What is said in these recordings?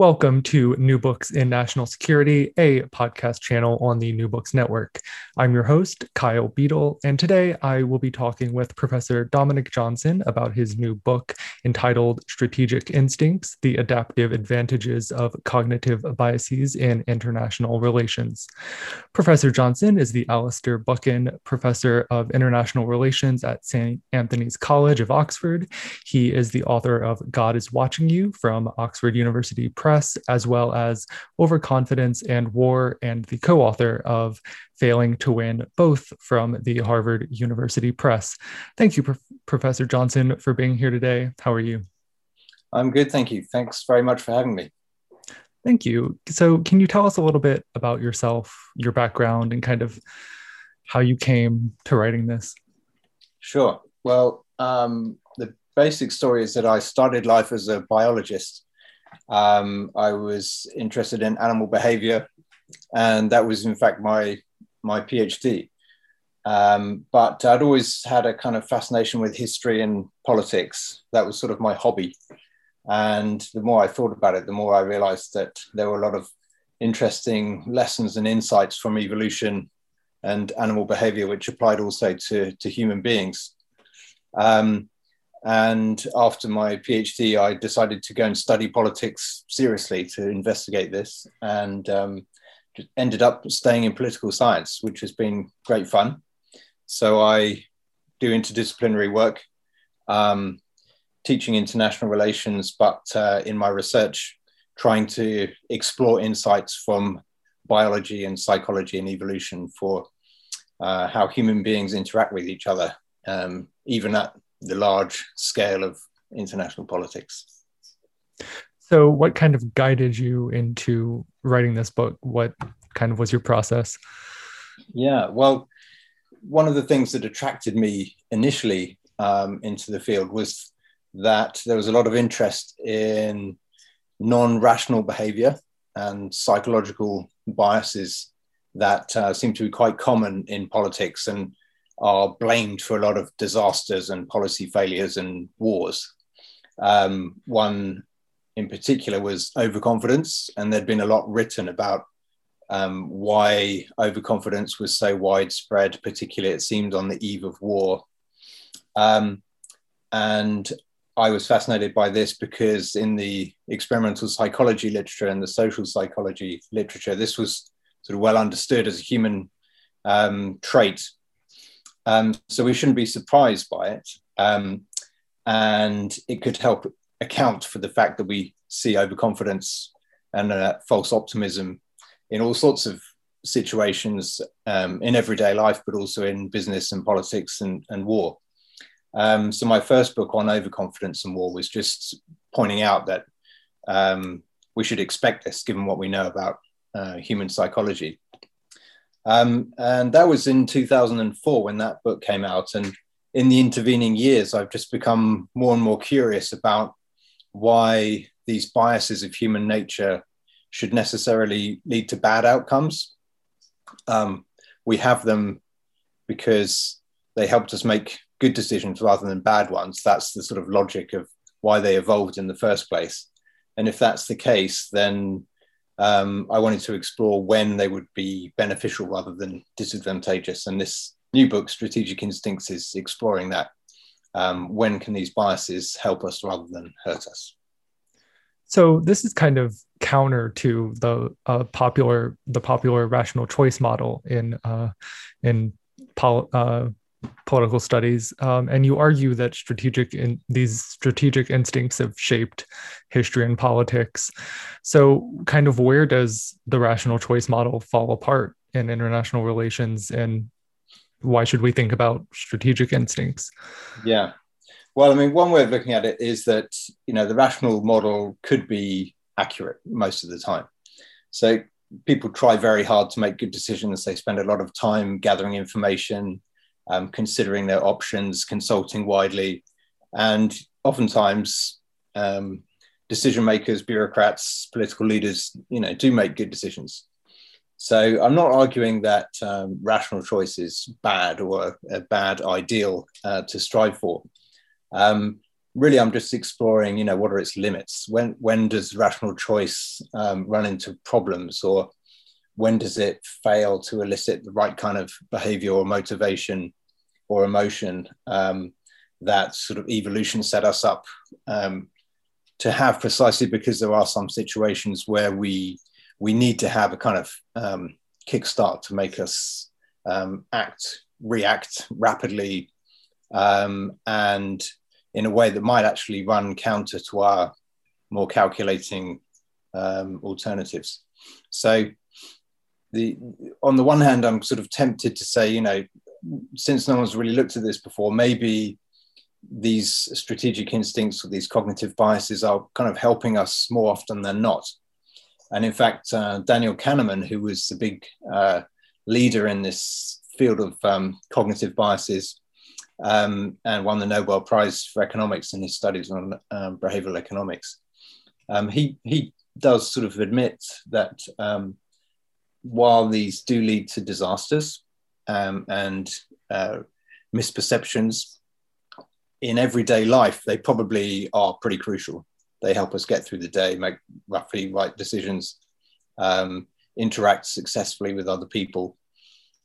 Welcome to New Books in National Security, a podcast channel on the New Books Network. I'm your host, Kyle Beadle, and today I will be talking with Professor Dominic Johnson about his new book entitled Strategic Instincts The Adaptive Advantages of Cognitive Biases in International Relations. Professor Johnson is the Alastair Buchan Professor of International Relations at St. Antony's College of Oxford. He is the author of God is Watching You from Oxford University Press Press, as well as Overconfidence and War, and the co author of Failing to Win, both from the Harvard University Press. Thank you, Pro- Professor Johnson, for being here today. How are you? I'm good, thank you. Thanks very much for having me. Thank you. So, can you tell us a little bit about yourself, your background, and kind of how you came to writing this? Sure. Well, um, the basic story is that I started life as a biologist um, I was interested in animal behavior, and that was in fact my my PhD. Um, but I'd always had a kind of fascination with history and politics. That was sort of my hobby. And the more I thought about it, the more I realized that there were a lot of interesting lessons and insights from evolution and animal behavior, which applied also to, to human beings. Um, and after my PhD, I decided to go and study politics seriously to investigate this, and um, ended up staying in political science, which has been great fun. So I do interdisciplinary work, um, teaching international relations, but uh, in my research, trying to explore insights from biology and psychology and evolution for uh, how human beings interact with each other, um, even at the large scale of international politics. So, what kind of guided you into writing this book? What kind of was your process? Yeah, well, one of the things that attracted me initially um, into the field was that there was a lot of interest in non rational behavior and psychological biases that uh, seem to be quite common in politics. And are blamed for a lot of disasters and policy failures and wars. Um, one in particular was overconfidence, and there'd been a lot written about um, why overconfidence was so widespread, particularly it seemed on the eve of war. Um, and I was fascinated by this because in the experimental psychology literature and the social psychology literature, this was sort of well understood as a human um, trait um, so we shouldn't be surprised by it. Um, and it could help account for the fact that we see overconfidence and uh, false optimism in all sorts of situations um, in everyday life, but also in business and politics and, and war. Um, so my first book on overconfidence and war was just pointing out that um, we should expect this given what we know about uh, human psychology. Um, and that was in 2004 when that book came out. And in the intervening years, I've just become more and more curious about why these biases of human nature should necessarily lead to bad outcomes. Um, we have them because they helped us make good decisions rather than bad ones. That's the sort of logic of why they evolved in the first place. And if that's the case, then um, I wanted to explore when they would be beneficial rather than disadvantageous. And this new book, Strategic Instincts, is exploring that. Um, when can these biases help us rather than hurt us? So this is kind of counter to the uh, popular the popular rational choice model in uh, in pol- uh, political studies, um, and you argue that strategic in these strategic instincts have shaped history and politics. So, kind of where does the rational choice model fall apart in international relations, and why should we think about strategic instincts? Yeah, well, I mean, one way of looking at it is that you know the rational model could be accurate most of the time. So people try very hard to make good decisions. They spend a lot of time gathering information, um, considering their options, consulting widely, and oftentimes um, decision makers, bureaucrats, political leaders, you know, do make good decisions. So I'm not arguing that um, rational choice is bad or a bad ideal uh, to strive for. Um, really, I'm just exploring, you know, what are its limits? When when does rational choice um, run into problems, or when does it fail to elicit the right kind of behavior or motivation or emotion um, that sort of evolution set us up um, to have precisely because there are some situations where we we need to have a kind of um, kickstart to make us um, act react rapidly um, and in a way that might actually run counter to our more calculating um, alternatives. So, the on the one hand, I'm sort of tempted to say, you know, since no one's really looked at this before, maybe these strategic instincts or these cognitive biases are kind of helping us more often than not. And in fact, uh, Daniel Kahneman, who was the big uh, leader in this field of um, cognitive biases, um, and won the Nobel Prize for economics in his studies on um, behavioral economics. Um, he he does sort of admit that um, while these do lead to disasters um, and uh, misperceptions in everyday life, they probably are pretty crucial. They help us get through the day, make roughly right decisions, um, interact successfully with other people,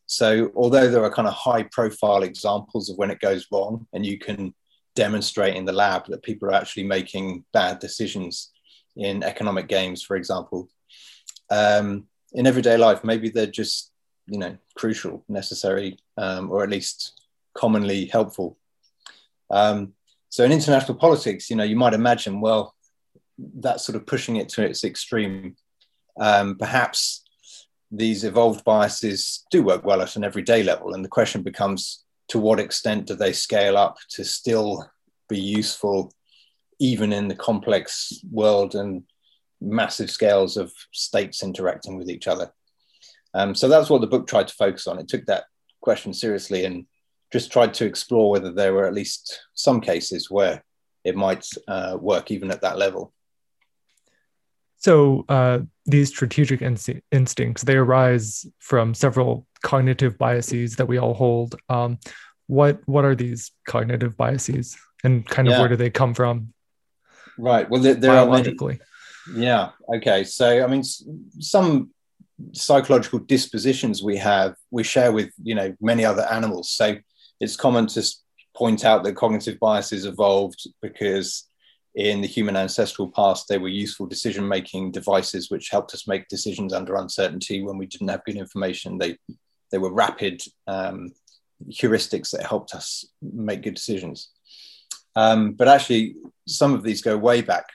so, although there are kind of high profile examples of when it goes wrong, and you can demonstrate in the lab that people are actually making bad decisions in economic games, for example, um, in everyday life, maybe they're just, you know, crucial, necessary, um, or at least commonly helpful. Um, so, in international politics, you know, you might imagine, well, that's sort of pushing it to its extreme. Um, perhaps these evolved biases do work well at an everyday level. And the question becomes to what extent do they scale up to still be useful, even in the complex world and massive scales of states interacting with each other? Um, so that's what the book tried to focus on. It took that question seriously and just tried to explore whether there were at least some cases where it might uh, work even at that level. So uh, these strategic instincts they arise from several cognitive biases that we all hold. Um, what what are these cognitive biases, and kind of yeah. where do they come from? Right. Well, there, there biologically. Many, yeah. Okay. So I mean, some psychological dispositions we have we share with you know many other animals. So it's common to point out that cognitive biases evolved because in the human ancestral past, they were useful decision making devices which helped us make decisions under uncertainty when we didn't have good information. They, they were rapid um, heuristics that helped us make good decisions. Um, but actually, some of these go way back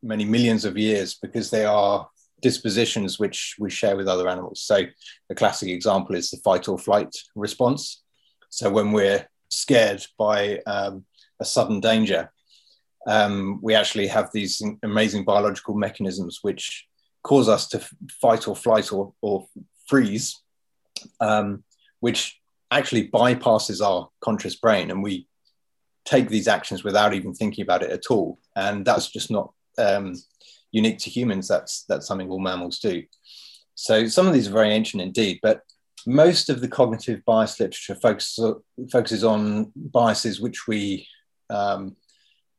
many millions of years because they are dispositions which we share with other animals. So, the classic example is the fight or flight response. So, when we're scared by um, a sudden danger, um, we actually have these amazing biological mechanisms which cause us to fight or flight or, or freeze, um, which actually bypasses our conscious brain. And we take these actions without even thinking about it at all. And that's just not um, unique to humans. That's, that's something all mammals do. So some of these are very ancient indeed, but most of the cognitive bias literature focuses, focuses on biases which we um,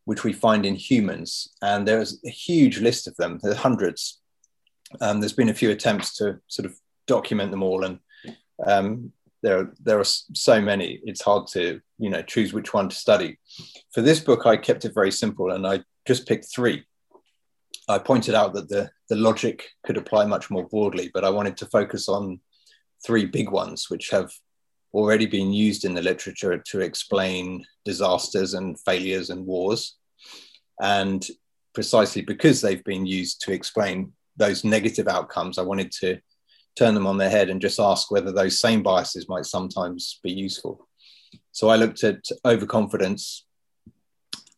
which we find in humans. And there's a huge list of them, there's hundreds. Um, there's been a few attempts to sort of document them all, and um, there, there are so many, it's hard to you know choose which one to study. For this book, I kept it very simple, and I just picked three. I pointed out that the, the logic could apply much more broadly, but I wanted to focus on three big ones, which have already been used in the literature to explain disasters and failures and wars. And precisely because they've been used to explain those negative outcomes, I wanted to turn them on their head and just ask whether those same biases might sometimes be useful. So I looked at overconfidence,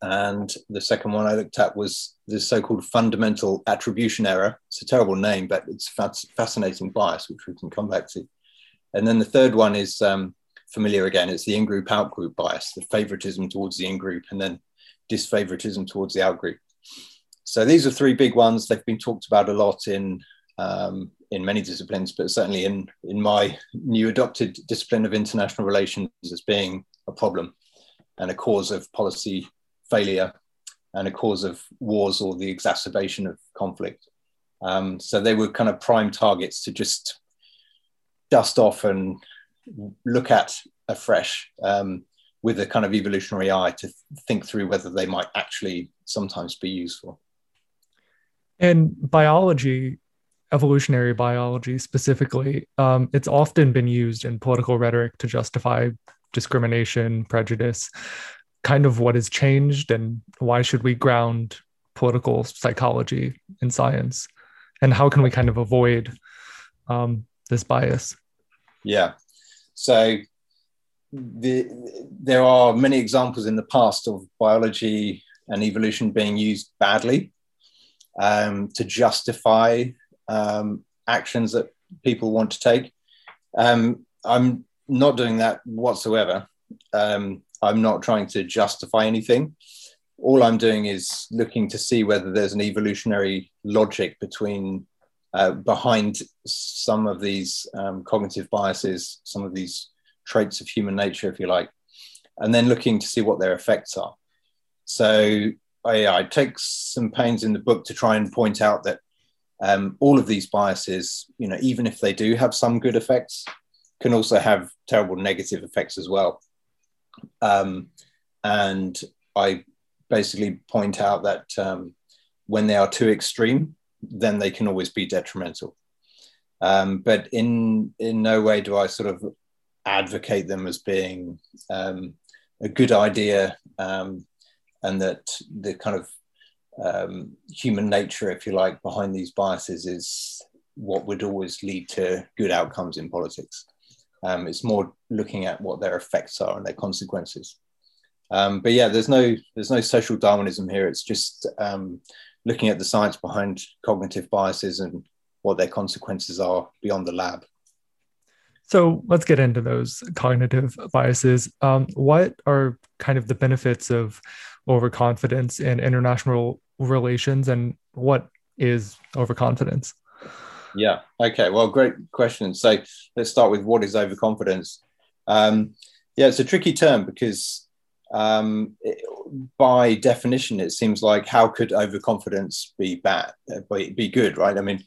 and the second one I looked at was the so called fundamental attribution error. It's a terrible name, but it's fascinating bias, which we can come back to. And then the third one is um, familiar again it's the in group out group bias, the favoritism towards the in group, and then disfavoritism towards the out group. So these are three big ones. They've been talked about a lot in um, in many disciplines, but certainly in in my new adopted discipline of international relations as being a problem and a cause of policy failure and a cause of wars or the exacerbation of conflict. Um, so they were kind of prime targets to just dust off and look at afresh um, with a kind of evolutionary eye to think through whether they might actually sometimes be useful. In biology, evolutionary biology specifically, um, it's often been used in political rhetoric to justify discrimination, prejudice kind of what has changed and why should we ground political psychology in science? And how can we kind of avoid um, this bias? Yeah. So the, there are many examples in the past of biology and evolution being used badly um, to justify um, actions that people want to take. Um, i'm not doing that whatsoever. Um, I'm not trying to justify anything. All I'm doing is looking to see whether there's an evolutionary logic between uh, behind some of these um, cognitive biases, some of these traits of human nature, if you like, and then looking to see what their effects are. So I, I take some pains in the book to try and point out that um, all of these biases, you know, even if they do have some good effects, can also have terrible negative effects as well. Um, and I basically point out that um, when they are too extreme, then they can always be detrimental. Um, but in in no way do I sort of advocate them as being um, a good idea, um, and that the kind of um, human nature, if you like, behind these biases is what would always lead to good outcomes in politics. Um, it's more looking at what their effects are and their consequences. Um, but yeah, there's no there's no social Darwinism here. It's just um, looking at the science behind cognitive biases and what their consequences are beyond the lab. So let's get into those cognitive biases. Um, what are kind of the benefits of overconfidence in international relations, and what is overconfidence? Yeah. Okay. Well, great question. So let's start with what is overconfidence. Um, yeah, it's a tricky term because um, it, by definition, it seems like how could overconfidence be bad, be good, right? I mean,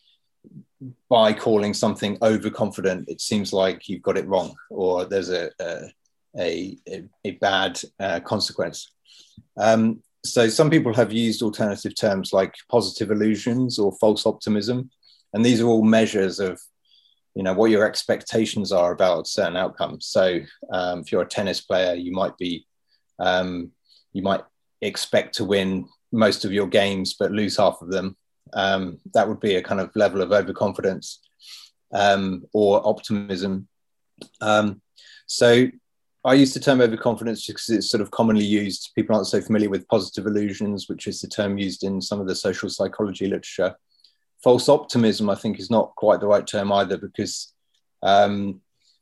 by calling something overconfident, it seems like you've got it wrong or there's a, a, a, a bad uh, consequence. Um, so some people have used alternative terms like positive illusions or false optimism and these are all measures of you know what your expectations are about certain outcomes. So um, if you're a tennis player you might be um, you might expect to win most of your games but lose half of them. Um, that would be a kind of level of overconfidence um, or optimism. Um, so I use the term overconfidence because it's sort of commonly used. People aren't so familiar with positive illusions, which is the term used in some of the social psychology literature false optimism, I think, is not quite the right term either, because um,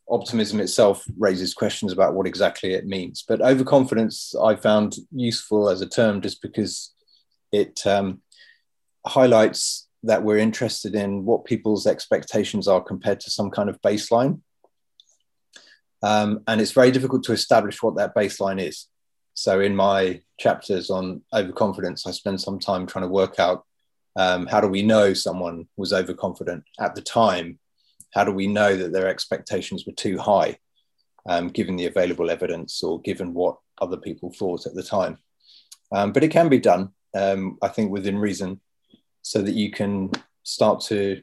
optimism itself raises questions about what exactly it means. But overconfidence, I found useful as a term just because it um, highlights that we're interested in what people's expectations are compared to some kind of baseline. Um, and it's very difficult to establish what that baseline is. So, in my chapters on overconfidence, I spend some time trying to work out um, how do we know someone was overconfident at the time? How do we know that their expectations were too high, um, given the available evidence or given what other people thought at the time? Um, but it can be done, um, I think, within reason. so that you can start to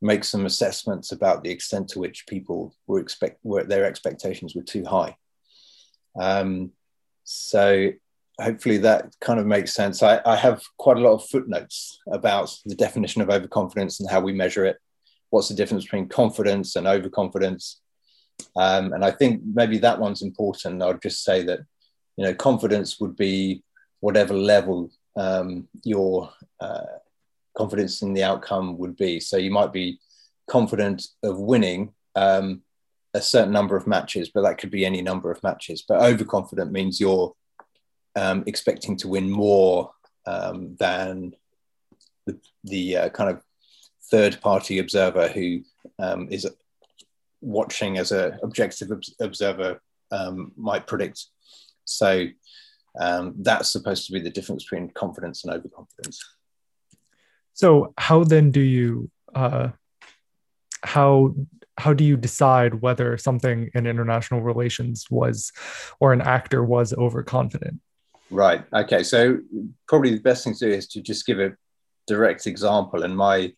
make some assessments about the extent to which people were expect were their expectations were too high. Um, so hopefully that kind of makes sense. I, I, have quite a lot of footnotes about the definition of overconfidence and how we measure it. What's the difference between confidence and overconfidence? Um, and I think maybe that one's important. I'll just say that you know confidence would be whatever level um, your uh, confidence in the outcome would be. So you might be confident of winning um, a certain number of matches, but that could be any number of matches. But overconfident means you're um, expecting to win more um, than the, the uh, kind of third party observer who um, is watching as an objective observer um, might predict. So um, that's supposed to be the difference between confidence and overconfidence. So how then do you uh, how how do you decide whether something in international relations was or an actor was overconfident? Right. Okay. So probably the best thing to do is to just give a direct example. And my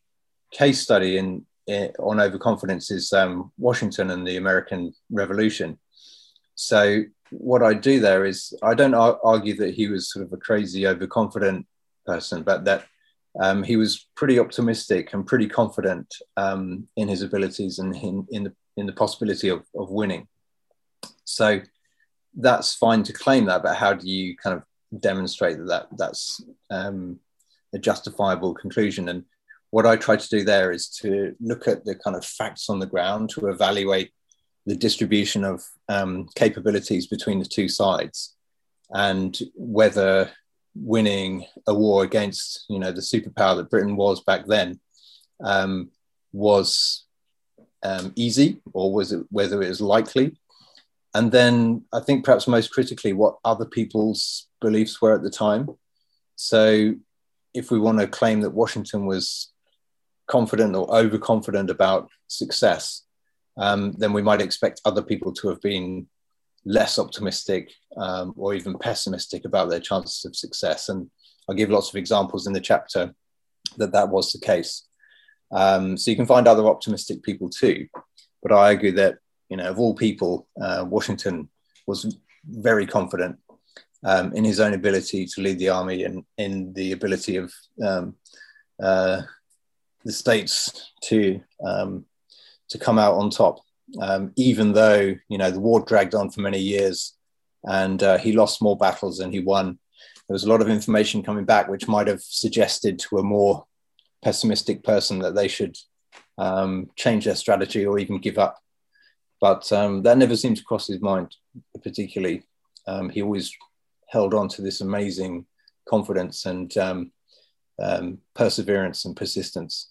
case study in, in on overconfidence is um, Washington and the American Revolution. So what I do there is I don't argue that he was sort of a crazy overconfident person, but that um, he was pretty optimistic and pretty confident um, in his abilities and in, in, the, in the possibility of, of winning. So that's fine to claim that, but how do you kind of demonstrate that, that that's um, a justifiable conclusion? And what I try to do there is to look at the kind of facts on the ground to evaluate the distribution of um, capabilities between the two sides and whether winning a war against you know the superpower that Britain was back then um, was um, easy or was it whether it was likely and then I think perhaps most critically what other people's beliefs were at the time so if we want to claim that Washington was confident or overconfident about success um, then we might expect other people to have been less optimistic um, or even pessimistic about their chances of success. And I'll give lots of examples in the chapter that that was the case. Um, so you can find other optimistic people too. But I argue that, you know, of all people, uh, Washington was very confident um, in his own ability to lead the army and in the ability of um, uh, the states to um, to come out on top um, even though you know the war dragged on for many years and uh, he lost more battles than he won. There was a lot of information coming back which might have suggested to a more pessimistic person that they should um, change their strategy or even give up. But um, that never seemed to cross his mind particularly. Um, he always held on to this amazing confidence and um, um, perseverance and persistence.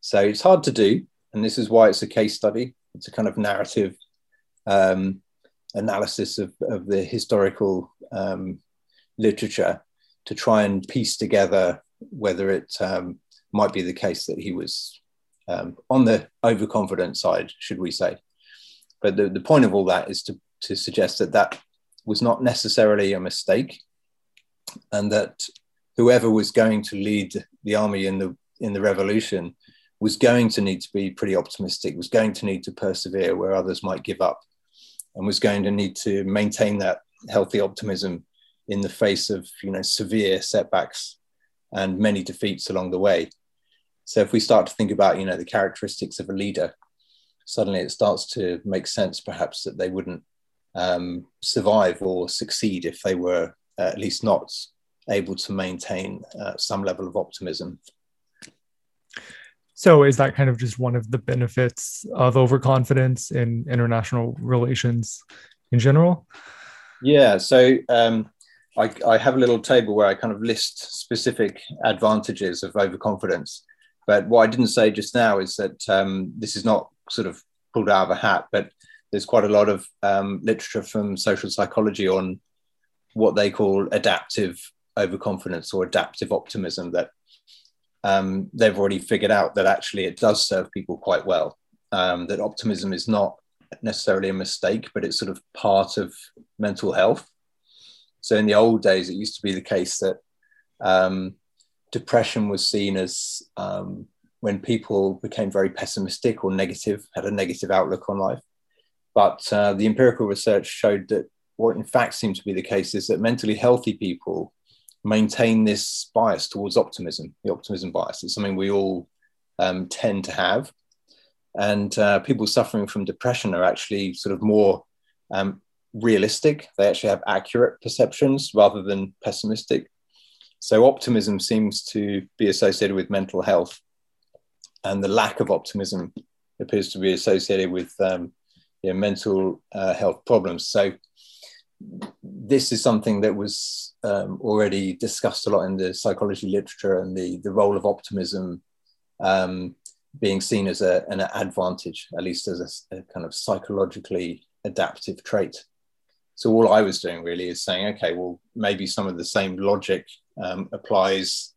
So it's hard to do. And this is why it's a case study it's a kind of narrative um, analysis of, of the historical um, literature to try and piece together whether it might be the case that he was um, on the overconfident side, should we say. But the, the point of all that is to, to suggest that that was not necessarily a mistake and that whoever was going to lead the army in the in the revolution was going to need to be pretty optimistic, was going to need to persevere where others might give up, and was going to need to maintain that healthy optimism in the face of you know severe setbacks and many defeats along the way. So if we start to think about you know the characteristics of a leader, suddenly it starts to make sense perhaps that they wouldn't um, survive or succeed if they were uh, at least not able to maintain uh, some level of optimism so is that kind of just one of the benefits of overconfidence in international relations in general? Yeah. So um, I, I, have a little table where I kind of list specific advantages of overconfidence. But what I didn't say just now is that um, this is not sort of pulled out of a hat, but there's quite a lot of um, literature from social psychology on what they call adaptive overconfidence or adaptive optimism that um, they've already figured out that actually it does serve people quite well. Um, that optimism is not necessarily a mistake, but it's sort of part of mental health. So in the old days, it used to be the case that um, depression was seen as um, when people became very pessimistic or negative, had a negative outlook on life. But uh, the empirical research showed that what in fact seemed to be the case is that mentally healthy people maintain this bias towards optimism, the optimism bias. It's something we all um, tend to have. And uh, people suffering from depression are actually sort of more um, realistic. They actually have accurate perceptions rather than pessimistic. So optimism seems to be associated with mental health, and the lack of optimism appears to be associated with um, you know, mental uh, health problems. So this is something that was um, already discussed a lot in the psychology literature and the, the role of optimism um, being seen as a, an advantage, at least as a, a, kind of psychologically adaptive trait. So all I was doing really is saying, okay, well, maybe some of the same logic um, applies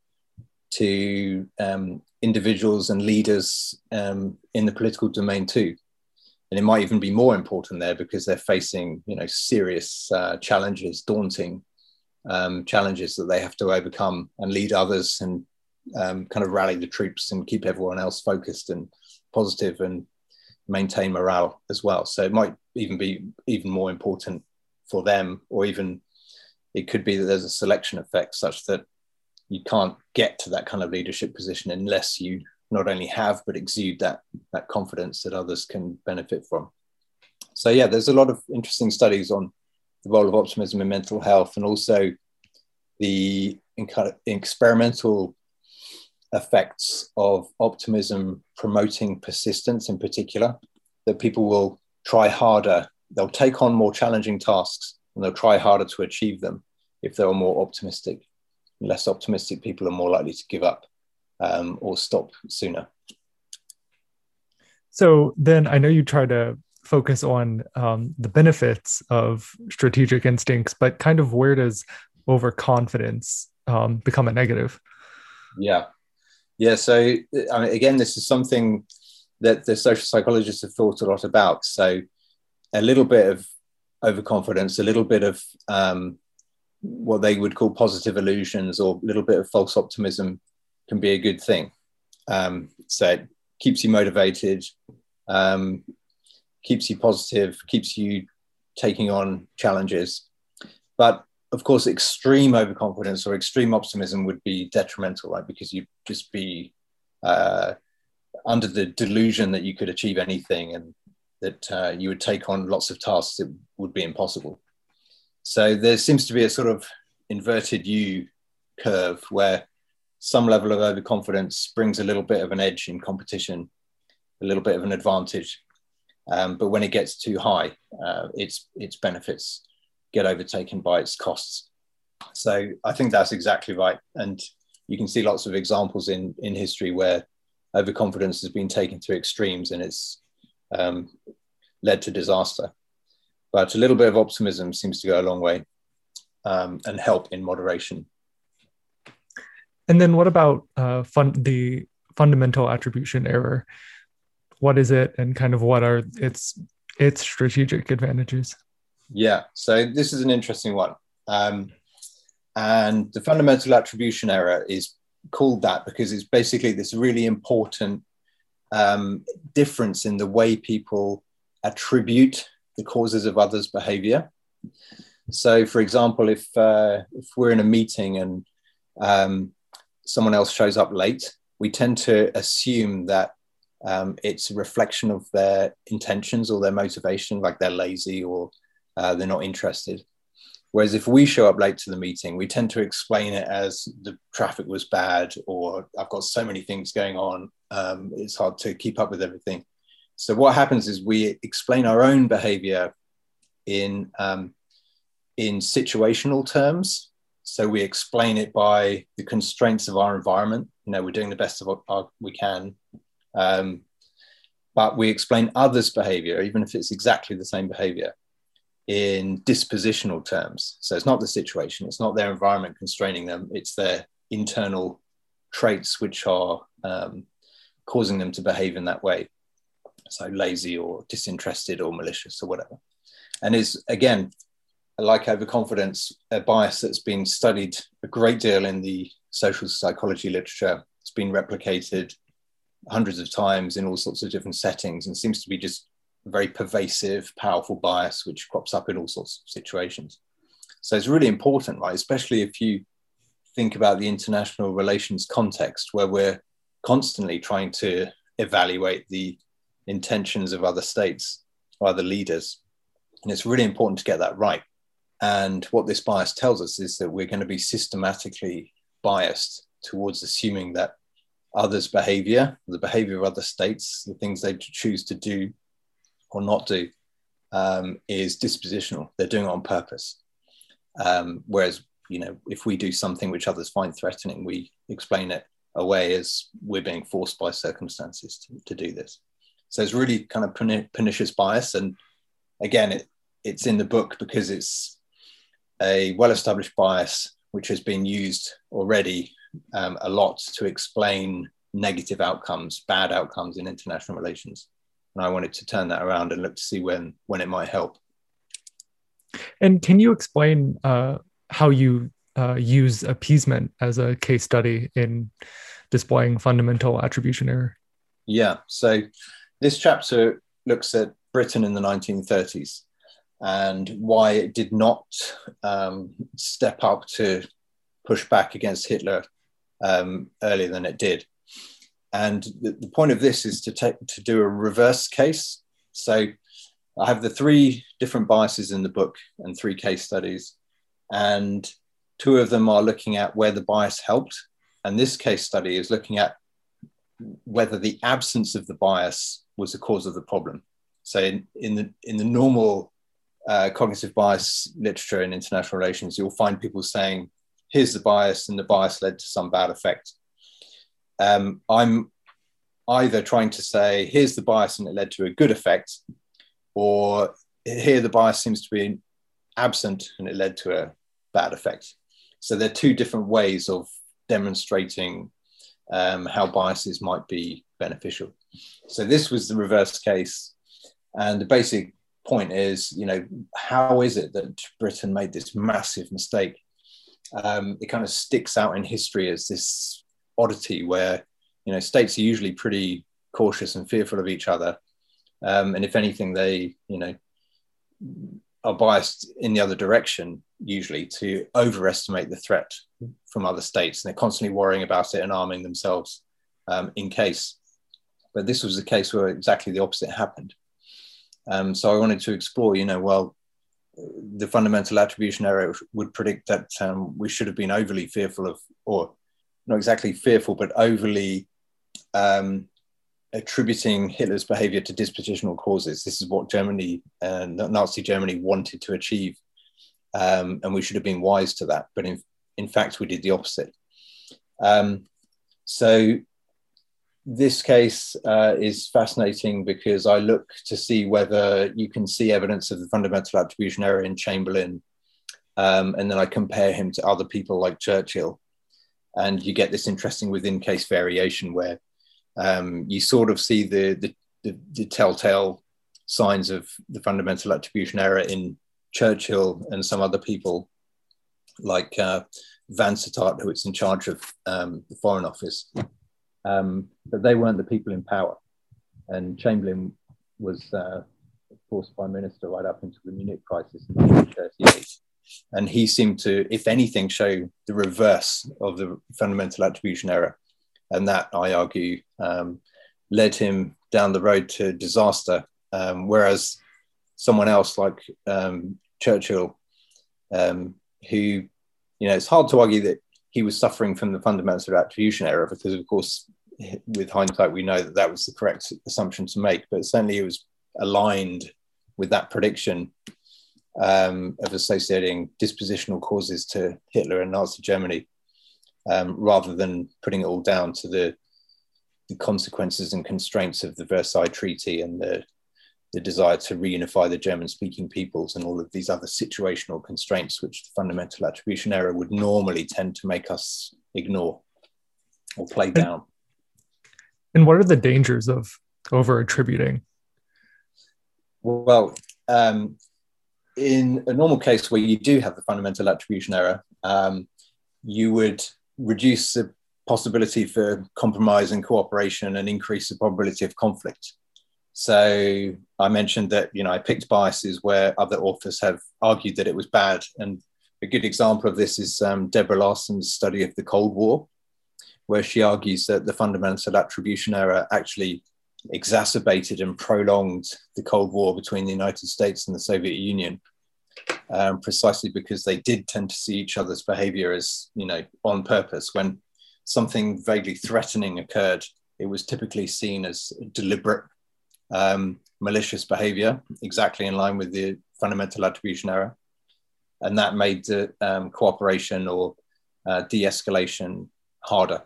to um, individuals and leaders um, in the political domain too. And it might even be more important there because they're facing, you know, serious uh, challenges, daunting um, challenges that they have to overcome and lead others and um, kind of rally the troops and keep everyone else focused and positive and maintain morale as well. So it might even be even more important for them, or even it could be that there's a selection effect such that you can't get to that kind of leadership position unless you not only have but exude that that confidence that others can benefit from. So yeah, there's a lot of interesting studies on the role of optimism in mental health, and also the experimental effects of optimism promoting persistence in particular, that people will try harder, they'll take on more challenging tasks and they'll try harder to achieve them if they're more optimistic. Less optimistic people are more likely to give up um, or stop sooner. So then I know you try to focus on um, the benefits of strategic instincts, but kind of where does overconfidence um, become a negative? Yeah. Yeah. So, I mean, again, this is something that the social psychologists have thought a lot about. So, a little bit of overconfidence, a little bit of um, what they would call positive illusions, or a little bit of false optimism can be a good thing. Um, so, it keeps you motivated, um, keeps you positive, keeps you taking on challenges. But of course, extreme overconfidence or extreme optimism would be detrimental, right? Because you'd just be uh, under the delusion that you could achieve anything and that uh, you would take on lots of tasks that would be impossible. So there seems to be a sort of inverted U curve where some level of overconfidence brings a little bit of an edge in competition, a little bit of an advantage. Um, but when it gets too high, uh, its its benefits get overtaken by its costs. So I think that's exactly right. And you can see lots of examples in, in history where overconfidence has been taken to extremes and it's um, led to disaster. But a little bit of optimism seems to go a long way um, and help in moderation. And then what about uh, fun- the fundamental attribution error? What is it, and kind of what are its its strategic advantages? Yeah, so this is an interesting one. Um, and the fundamental attribution error is called that because it's basically this really important um, difference in the way people attribute the causes of others' behavior. So, for example, if, uh, if we're in a meeting and um, someone else shows up late, we tend to assume that um, it's a reflection of their intentions or their motivation, like they're lazy or uh, they're not interested. Whereas if we show up late to the meeting, we tend to explain it as the traffic was bad or I've got so many things going on. Um, it's hard to keep up with everything. So what happens is we explain our own behavior in um, in situational terms. So we explain it by the constraints of our environment. You know, we're doing the best of what our, we can, um, but we explain others' behavior, even if it's exactly the same behavior, in dispositional terms. So it's not the situation, it's not their environment constraining them, it's their internal traits which are um, causing them to behave in that way. So lazy or disinterested or malicious or whatever. And is again, like overconfidence, a bias that's been studied a great deal in the social psychology literature. It's been replicated hundreds of times in all sorts of different settings and seems to be just a very pervasive, powerful bias which crops up in all sorts of situations. So it's really important, right? Especially if you think about the international relations context where we're constantly trying to evaluate the intentions of other states or other leaders. And it's really important to get that right. And what this bias tells us is that we're going to be systematically biased towards assuming that others' behavior, the behavior of other states, the things they choose to do or not do, um, is dispositional. They're doing it on purpose. Um, whereas, you know, if we do something which others find threatening, we explain it away as we're being forced by circumstances to, to do this. So it's really kind of pernicious bias. And again, it, it's in the book because it's a well established bias which has been used already um, a lot to explain negative outcomes, bad outcomes in international relations. And I wanted to turn that around and look to see when, when it might help. And can you explain uh, how you uh, use appeasement as a case study in displaying fundamental attribution error? Yeah. So this chapter looks at Britain in the 1930s and why it did not um, step up to push back against Hitler um, earlier than it did. And the, the, point of this is to take to do a reverse case. So I have the three different biases in the book and three case studies, and two of them are looking at where the bias helped, and this case study is looking at whether the absence of the bias was the cause of the problem. So in, in the in the normal uh, cognitive bias literature in international relations, you'll find people saying, "Here's the bias, and the bias led to some bad effect." Um, I'm either trying to say, "Here's the bias, and it led to a good effect," or "Here the bias seems to be absent, and it led to a bad effect." So there are two different ways of demonstrating um, how biases might be beneficial. So this was the reverse case. And the basic point is, you know, how is it that Britain made this massive mistake? Um, it kind of sticks out in history as this oddity where, you know, states are usually pretty cautious and fearful of each other. Um, and if anything, they, you know, are biased in the other direction, usually to overestimate the threat from other states. And they're constantly worrying about it and arming themselves um, in case. But this was the case where exactly the opposite happened. Um, so I wanted to explore, you know, well, the fundamental attribution error would predict that um, we should have been overly fearful of, or not exactly fearful, but overly um, attributing Hitler's behavior to dispositional causes. This is what Germany and uh, Nazi Germany wanted to achieve. Um, and we should have been wise to that. But in, in fact, we did the opposite. Um, so this case uh, is fascinating because I look to see whether you can see evidence of the fundamental attribution error in Chamberlain. Um, and then I compare him to other people like Churchill. And you get this interesting within case variation where um, you sort of see the, the, the, the, telltale signs of the fundamental attribution error in Churchill and some other people like uh, Vansittart, who is in charge of um, the Foreign Office. Um, but they weren't the people in power. And Chamberlain was, uh, of course, prime minister right up into the Munich crisis in 1938. And he seemed to, if anything, show the reverse of the fundamental attribution error. And that, I argue, um, led him down the road to disaster. Um, whereas someone else like um, Churchill, um, who, you know, it's hard to argue that he was suffering from the fundamental attribution error because, of course, with hindsight, we know that that was the correct assumption to make, but certainly it was aligned with that prediction um, of associating dispositional causes to Hitler and Nazi Germany, um, rather than putting it all down to the, the consequences and constraints of the Versailles Treaty and the, the desire to reunify the German speaking peoples and all of these other situational constraints, which the fundamental attribution error would normally tend to make us ignore or play down. And what are the dangers of over attributing? Well, um, in a normal case where you do have the fundamental attribution error, um, you would reduce the possibility for compromise and cooperation and increase the probability of conflict. So I mentioned that you know I picked biases where other authors have argued that it was bad, and a good example of this is um, Deborah Larson's study of the Cold War, where she argues that the fundamental attribution error actually exacerbated and prolonged the Cold War between the United States and the Soviet Union, um, precisely because they did tend to see each other's behavior as, you know, on purpose. When something vaguely threatening occurred, it was typically seen as deliberate, um, malicious behavior, exactly in line with the fundamental attribution error. And that made the um, cooperation or uh, de escalation harder.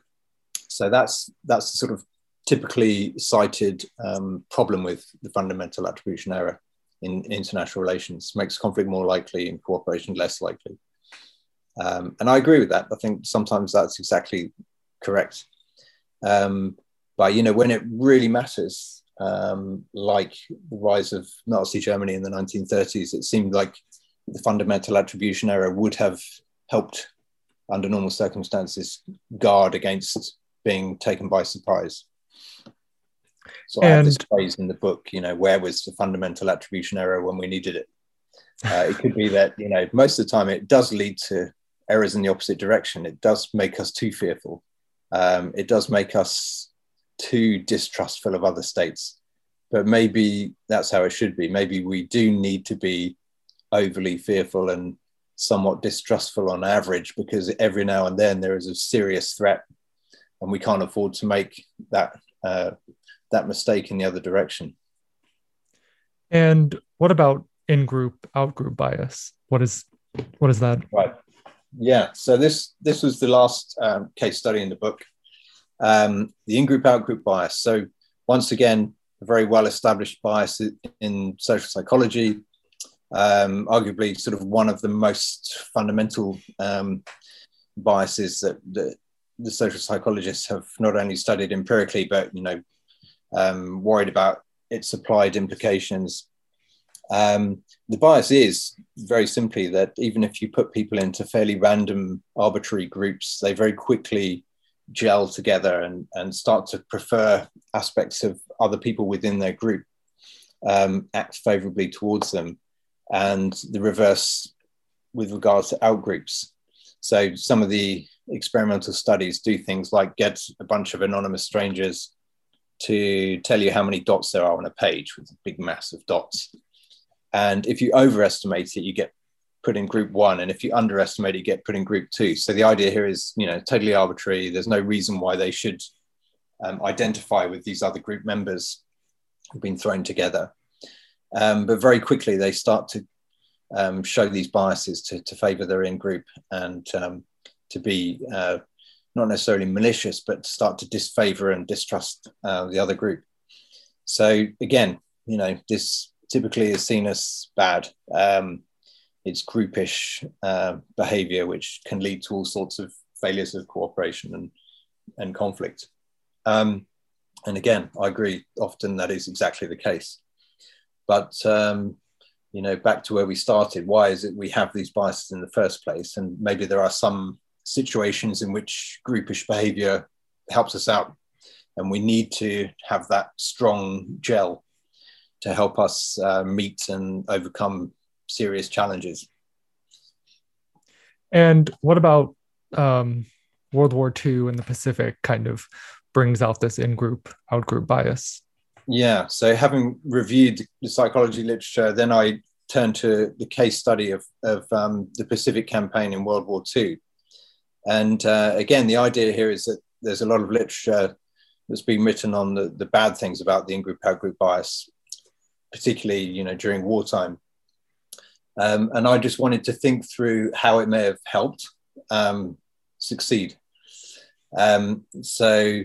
So that's that's the sort of typically cited um, problem with the fundamental attribution error in international relations. Makes conflict more likely and cooperation less likely. Um, and I agree with that. I think sometimes that's exactly correct. Um, but you know, when it really matters, um, like the rise of Nazi Germany in the 1930s, it seemed like the fundamental attribution error would have helped, under normal circumstances, guard against being taken by surprise. So and, I have this phrase in the book, you know, where was the fundamental attribution error when we needed it? Uh, it could be that, you know, most of the time it does lead to errors in the opposite direction. It does make us too fearful. Um, it does make us too distrustful of other states. But maybe that's how it should be. Maybe we do need to be overly fearful and somewhat distrustful on average because every now and then there is a serious threat and we can't afford to make that uh, that mistake in the other direction. And what about in-group, out-group bias? What is what is that? Right. Yeah. So this this was the last um, case study in the book, um, the in-group, out-group bias. So once again, a very well-established bias in social psychology, um, arguably sort of one of the most fundamental um, biases that, that the social psychologists have not only studied empirically, but you know, um, worried about its applied implications. Um, the bias is very simply that even if you put people into fairly random, arbitrary groups, they very quickly gel together and, and start to prefer aspects of other people within their group, um, act favorably towards them, and the reverse with regards to outgroups. So some of the experimental studies do things like get a bunch of anonymous strangers to tell you how many dots there are on a page with a big mass of dots. And if you overestimate it, you get put in group one. And if you underestimate it, you get put in group two. So the idea here is, you know, totally arbitrary. There's no reason why they should um, identify with these other group members who've been thrown together. Um, but very quickly, they start to um, show these biases to, to favor their in group and um, to be uh, not necessarily malicious, but to start to disfavor and distrust uh, the other group. So again, you know, this typically is seen as bad. Um, it's groupish uh, behavior, which can lead to all sorts of failures of cooperation and, and conflict. Um, and again, I agree, often that is exactly the case. But um, you know, back to where we started, why is it we have these biases in the first place? And maybe there are some situations in which groupish behavior helps us out. And we need to have that strong gel to help us uh, meet and overcome serious challenges. And what about um, World War II in the Pacific kind of brings out this in group, out group bias? Yeah, so having reviewed the psychology literature, then I turned to the case study of, of um, the Pacific campaign in World War II. And uh, again, the idea here is that there's a lot of literature that's been written on the, the bad things about the in-group out-group bias, particularly you know during wartime. Um, and I just wanted to think through how it may have helped um, succeed. Um, so,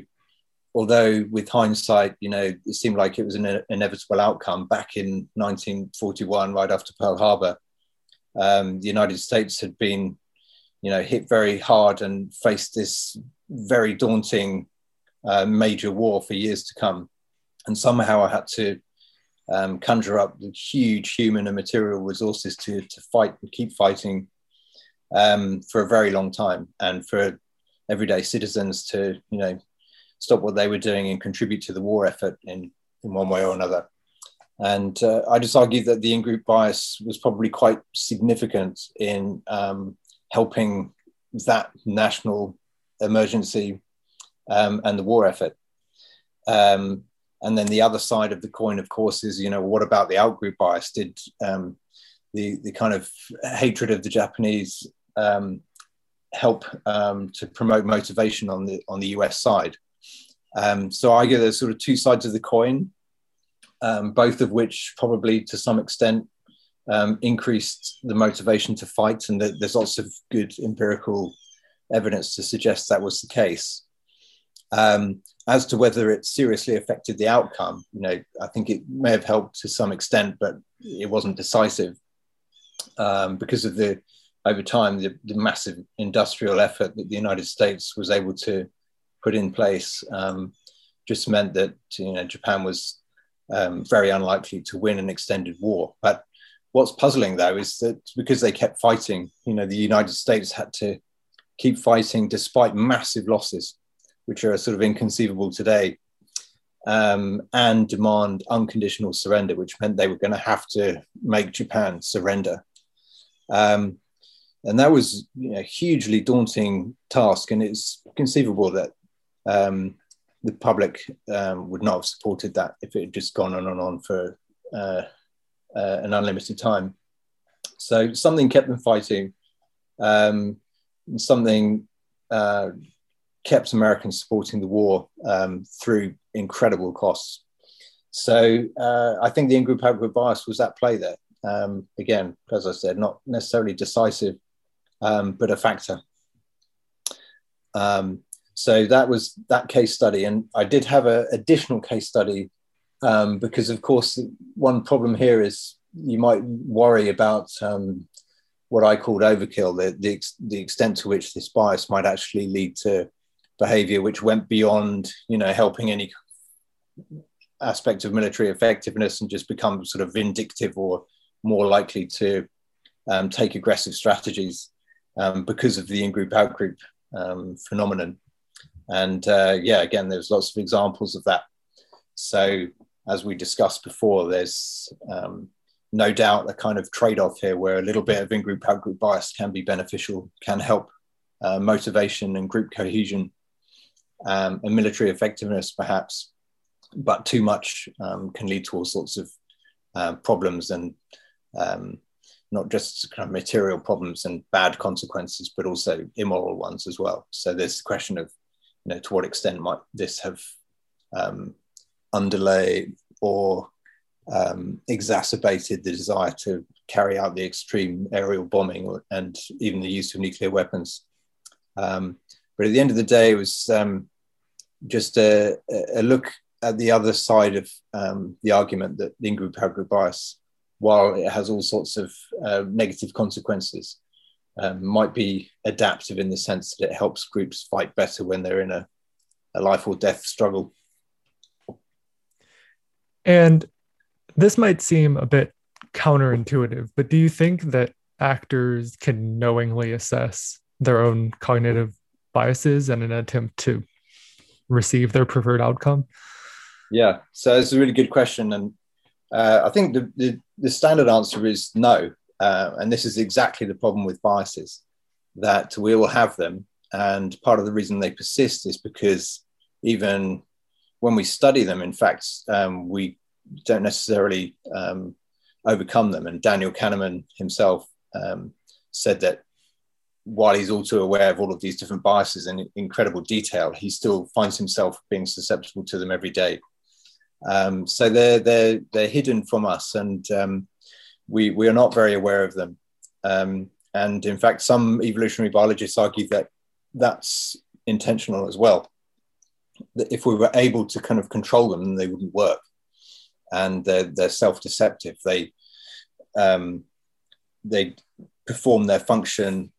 although with hindsight, you know, it seemed like it was an inevitable outcome back in 1941, right after Pearl Harbor, um, the United States had been you know, hit very hard and faced this very daunting uh, major war for years to come. And somehow I had to um, conjure up huge human and material resources to, to fight and keep fighting um, for a very long time. And for everyday citizens to, you know, stop what they were doing and contribute to the war effort in, in one way or another. And uh, I just argue that the in-group bias was probably quite significant in um, helping that national emergency um, and the war effort. Um, and then the other side of the coin, of course, is you know what about the outgroup bias? Did um, the the kind of hatred of the Japanese um, help um, to promote motivation on the on the US side? Um, so I get there's sort of two sides of the coin, um, both of which probably to some extent um, increased the motivation to fight, and that there's lots of good empirical evidence to suggest that was the case. Um, as to whether it seriously affected the outcome, you know, I think it may have helped to some extent, but it wasn't decisive um, because of the over time the, the, massive industrial effort that the United States was able to put in place um, just meant that you know Japan was um, very unlikely to win an extended war. But what's puzzling though is that because they kept fighting, you know, the United States had to keep fighting despite massive losses which are sort of inconceivable today, um, and demand unconditional surrender, which meant they were going to have to make Japan surrender. Um, and that was you know, a hugely daunting task, and it's conceivable that um, the public um, would not have supported that if it had just gone on and on for uh, uh, an unlimited time. So something kept them fighting. Um, something uh, kept Americans supporting the war um, through incredible costs. So uh, I think the in-group out-group bias was at play there. Um, again, as I said, not necessarily decisive, um, but a factor. Um, so that was that case study, and I did have an additional case study um, because, of course, one problem here is you might worry about um, what I called overkill, the, the, the extent to which this bias might actually lead to behavior which went beyond you know helping any aspect of military effectiveness and just become sort of vindictive or more likely to um, take aggressive strategies um, because of the in-group out-group um, phenomenon. And uh, yeah again there's lots of examples of that. So as we discussed before there's um, no doubt a kind of trade-off here where a little bit of in-group out-group bias can be beneficial can help uh, motivation and group cohesion um, and military effectiveness, perhaps, but too much um, can lead to all sorts of uh, problems and um, not just kind of material problems and bad consequences, but also immoral ones as well. So there's the question of, you know, to what extent might this have um, underlay or um, exacerbated the desire to carry out the extreme aerial bombing and even the use of nuclear weapons. Um, but at the end of the day, it was um, just a, a, look at the other side of um, the argument that in-group out-group bias, while it has all sorts of uh, negative consequences, um, might be adaptive in the sense that it helps groups fight better when they're in a, a life or death struggle. And this might seem a bit counterintuitive, but do you think that actors can knowingly assess their own cognitive biases and an attempt to receive their preferred outcome? Yeah, so it's a really good question, and uh, I think the, the, the standard answer is no, uh, and this is exactly the problem with biases that we all have them, and part of the reason they persist is because even when we study them, in fact, um, we don't necessarily um, overcome them. And Daniel Kahneman himself um, said that while he's also aware of all of these different biases in incredible detail, he still finds himself being susceptible to them every day. Um, so they're they're they're hidden from us, and um, we we are not very aware of them. Um, and in fact, some evolutionary biologists argue that that's intentional as well. That if we were able to kind of control them, they wouldn't work, and they're they're self-deceptive. They um, they perform their function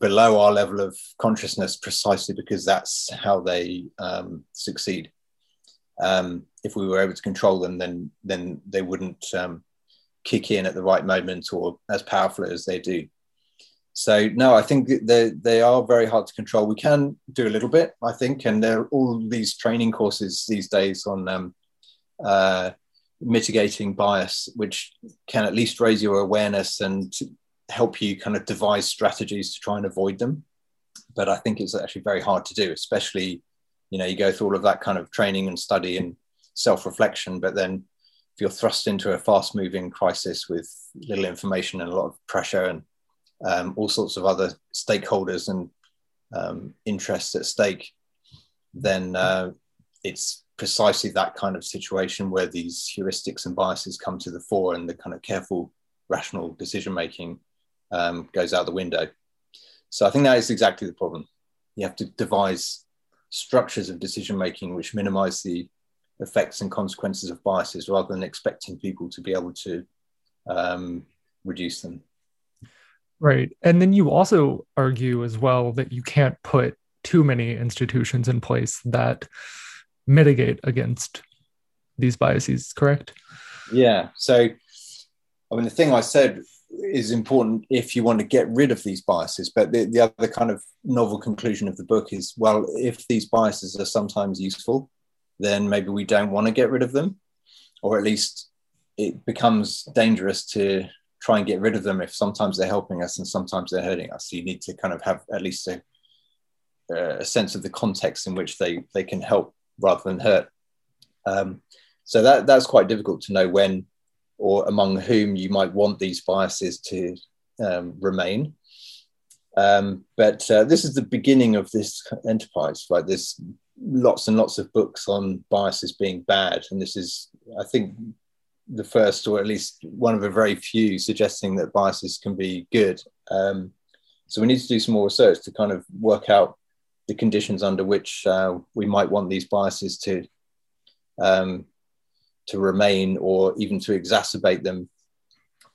below our level of consciousness precisely because that's how they um, succeed. Um, if we were able to control them, then then they wouldn't um, kick in at the right moment or as powerfully as they do. So no, I think they they are very hard to control. We can do a little bit, I think, and there are all these training courses these days on um, uh, mitigating bias, which can at least raise your awareness and help you kind of devise strategies to try and avoid them. But I think it's actually very hard to do, especially, you know, you go through all of that kind of training and study and self-reflection, but then if you're thrust into a fast-moving crisis with little information and a lot of pressure and um, all sorts of other stakeholders and um, interests at stake, then uh, it's precisely that kind of situation where these heuristics and biases come to the fore and the kind of careful, rational decision making um, goes out the window. So I think that is exactly the problem. You have to devise structures of decision making which minimize the effects and consequences of biases rather than expecting people to be able to um, reduce them. Right. And then you also argue as well that you can't put too many institutions in place that mitigate against these biases, correct? Yeah. So, I mean, the thing I said is important if you want to get rid of these biases. But the, the other kind of novel conclusion of the book is well, if these biases are sometimes useful, then maybe we don't want to get rid of them, or at least it becomes dangerous to try and get rid of them if sometimes they're helping us and sometimes they're hurting us. So you need to kind of have at least a, a sense of the context in which they, they can help rather than hurt. Um, so that, that's quite difficult to know when or among whom you might want these biases to um, remain. Um, but uh, this is the beginning of this enterprise. Like there's lots and lots of books on biases being bad, and this is, I think, the first or at least one of a very few suggesting that biases can be good. Um, so we need to do some more research to kind of work out the conditions under which uh, we might want these biases to um, to remain or even to exacerbate them,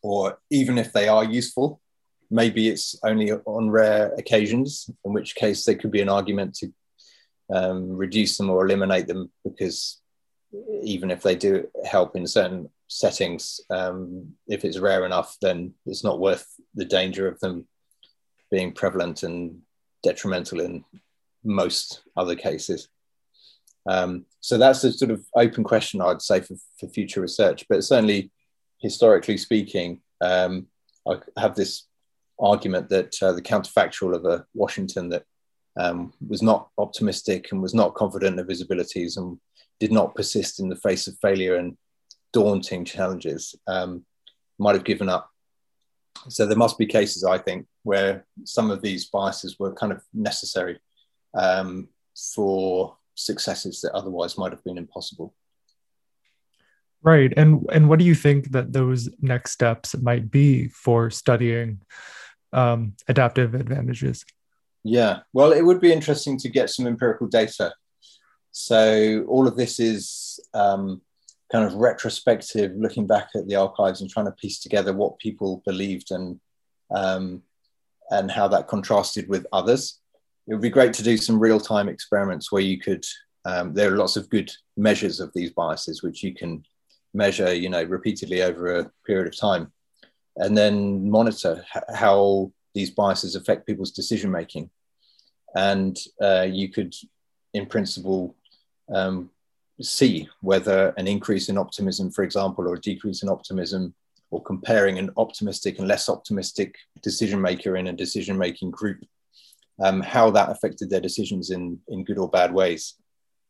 or even if they are useful, maybe it's only on rare occasions, in which case there could be an argument to um, reduce them or eliminate them because even if they do help in certain settings, um, if it's rare enough, then it's not worth the danger of them being prevalent and detrimental in most other cases. Um, so that's a sort of open question, I'd say, for, for future research. But certainly, historically speaking, um, I have this argument that uh, the counterfactual of a Washington that um, was not optimistic and was not confident of his abilities and did not persist in the face of failure and daunting challenges um, might have given up. So there must be cases, I think, where some of these biases were kind of necessary um, for successes that otherwise might have been impossible. Right. And and what do you think that those next steps might be for studying um, adaptive advantages? Yeah. Well, it would be interesting to get some empirical data. So all of this is um, kind of retrospective, looking back at the archives and trying to piece together what people believed and um, and how that contrasted with others it would be great to do some real time experiments where you could. Um, there are lots of good measures of these biases which you can measure, you know, repeatedly over a period of time, and then monitor how these biases affect people's decision making. And uh, you could, in principle, um, see whether an increase in optimism, for example, or a decrease in optimism, or comparing an optimistic and less optimistic decision maker in a decision making group um, how that affected their decisions in, in good or bad ways.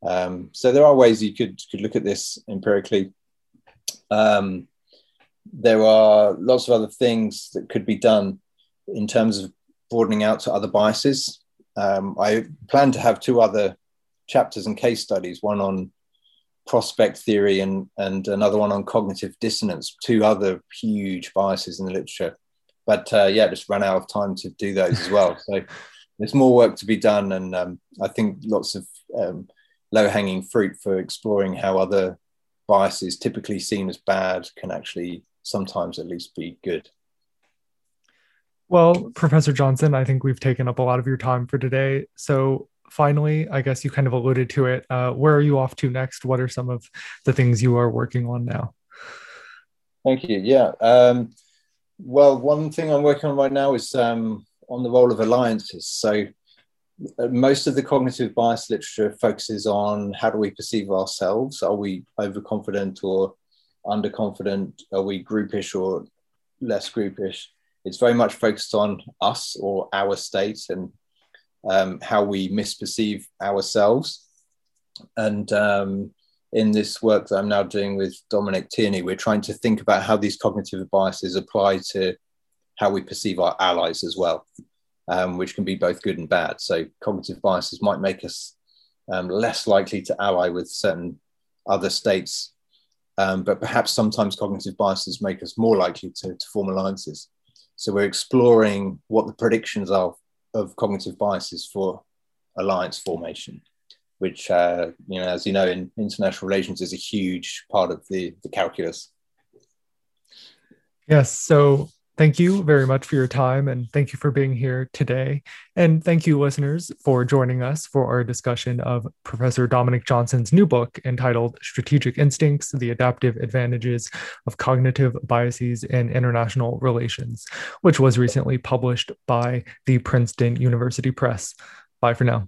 Um, so there are ways you could, could look at this empirically. Um, there are lots of other things that could be done in terms of broadening out to other biases. Um, I plan to have two other chapters and case studies, one on prospect theory and, and another one on cognitive dissonance, two other huge biases in the literature. But uh, yeah, just ran out of time to do those as well. So there's more work to be done, and um, I think lots of um, low hanging fruit for exploring how other biases typically seen as bad can actually sometimes at least be good. Well, Professor Johnson, I think we've taken up a lot of your time for today. So, finally, I guess you kind of alluded to it. Uh, where are you off to next? What are some of the things you are working on now? Thank you. Yeah. Um, well, one thing I'm working on right now is um, on the role of alliances. So, uh, most of the cognitive bias literature focuses on how do we perceive ourselves? Are we overconfident or underconfident? Are we groupish or less groupish? It's very much focused on us or our state and um, how we misperceive ourselves. And um, in this work that I'm now doing with Dominic Tierney, we're trying to think about how these cognitive biases apply to how we perceive our allies as well, um, which can be both good and bad. So cognitive biases might make us um, less likely to ally with certain other states, um, but perhaps sometimes cognitive biases make us more likely to, to form alliances. So we're exploring what the predictions are of cognitive biases for alliance formation which, uh, you know, as you know, in international relations is a huge part of the, the calculus. Yes. So thank you very much for your time and thank you for being here today. And thank you, listeners, for joining us for our discussion of Professor Dominic Johnson's new book entitled Strategic Instincts The Adaptive Advantages of Cognitive Biases in International Relations, which was recently published by the Princeton University Press. Bye for now.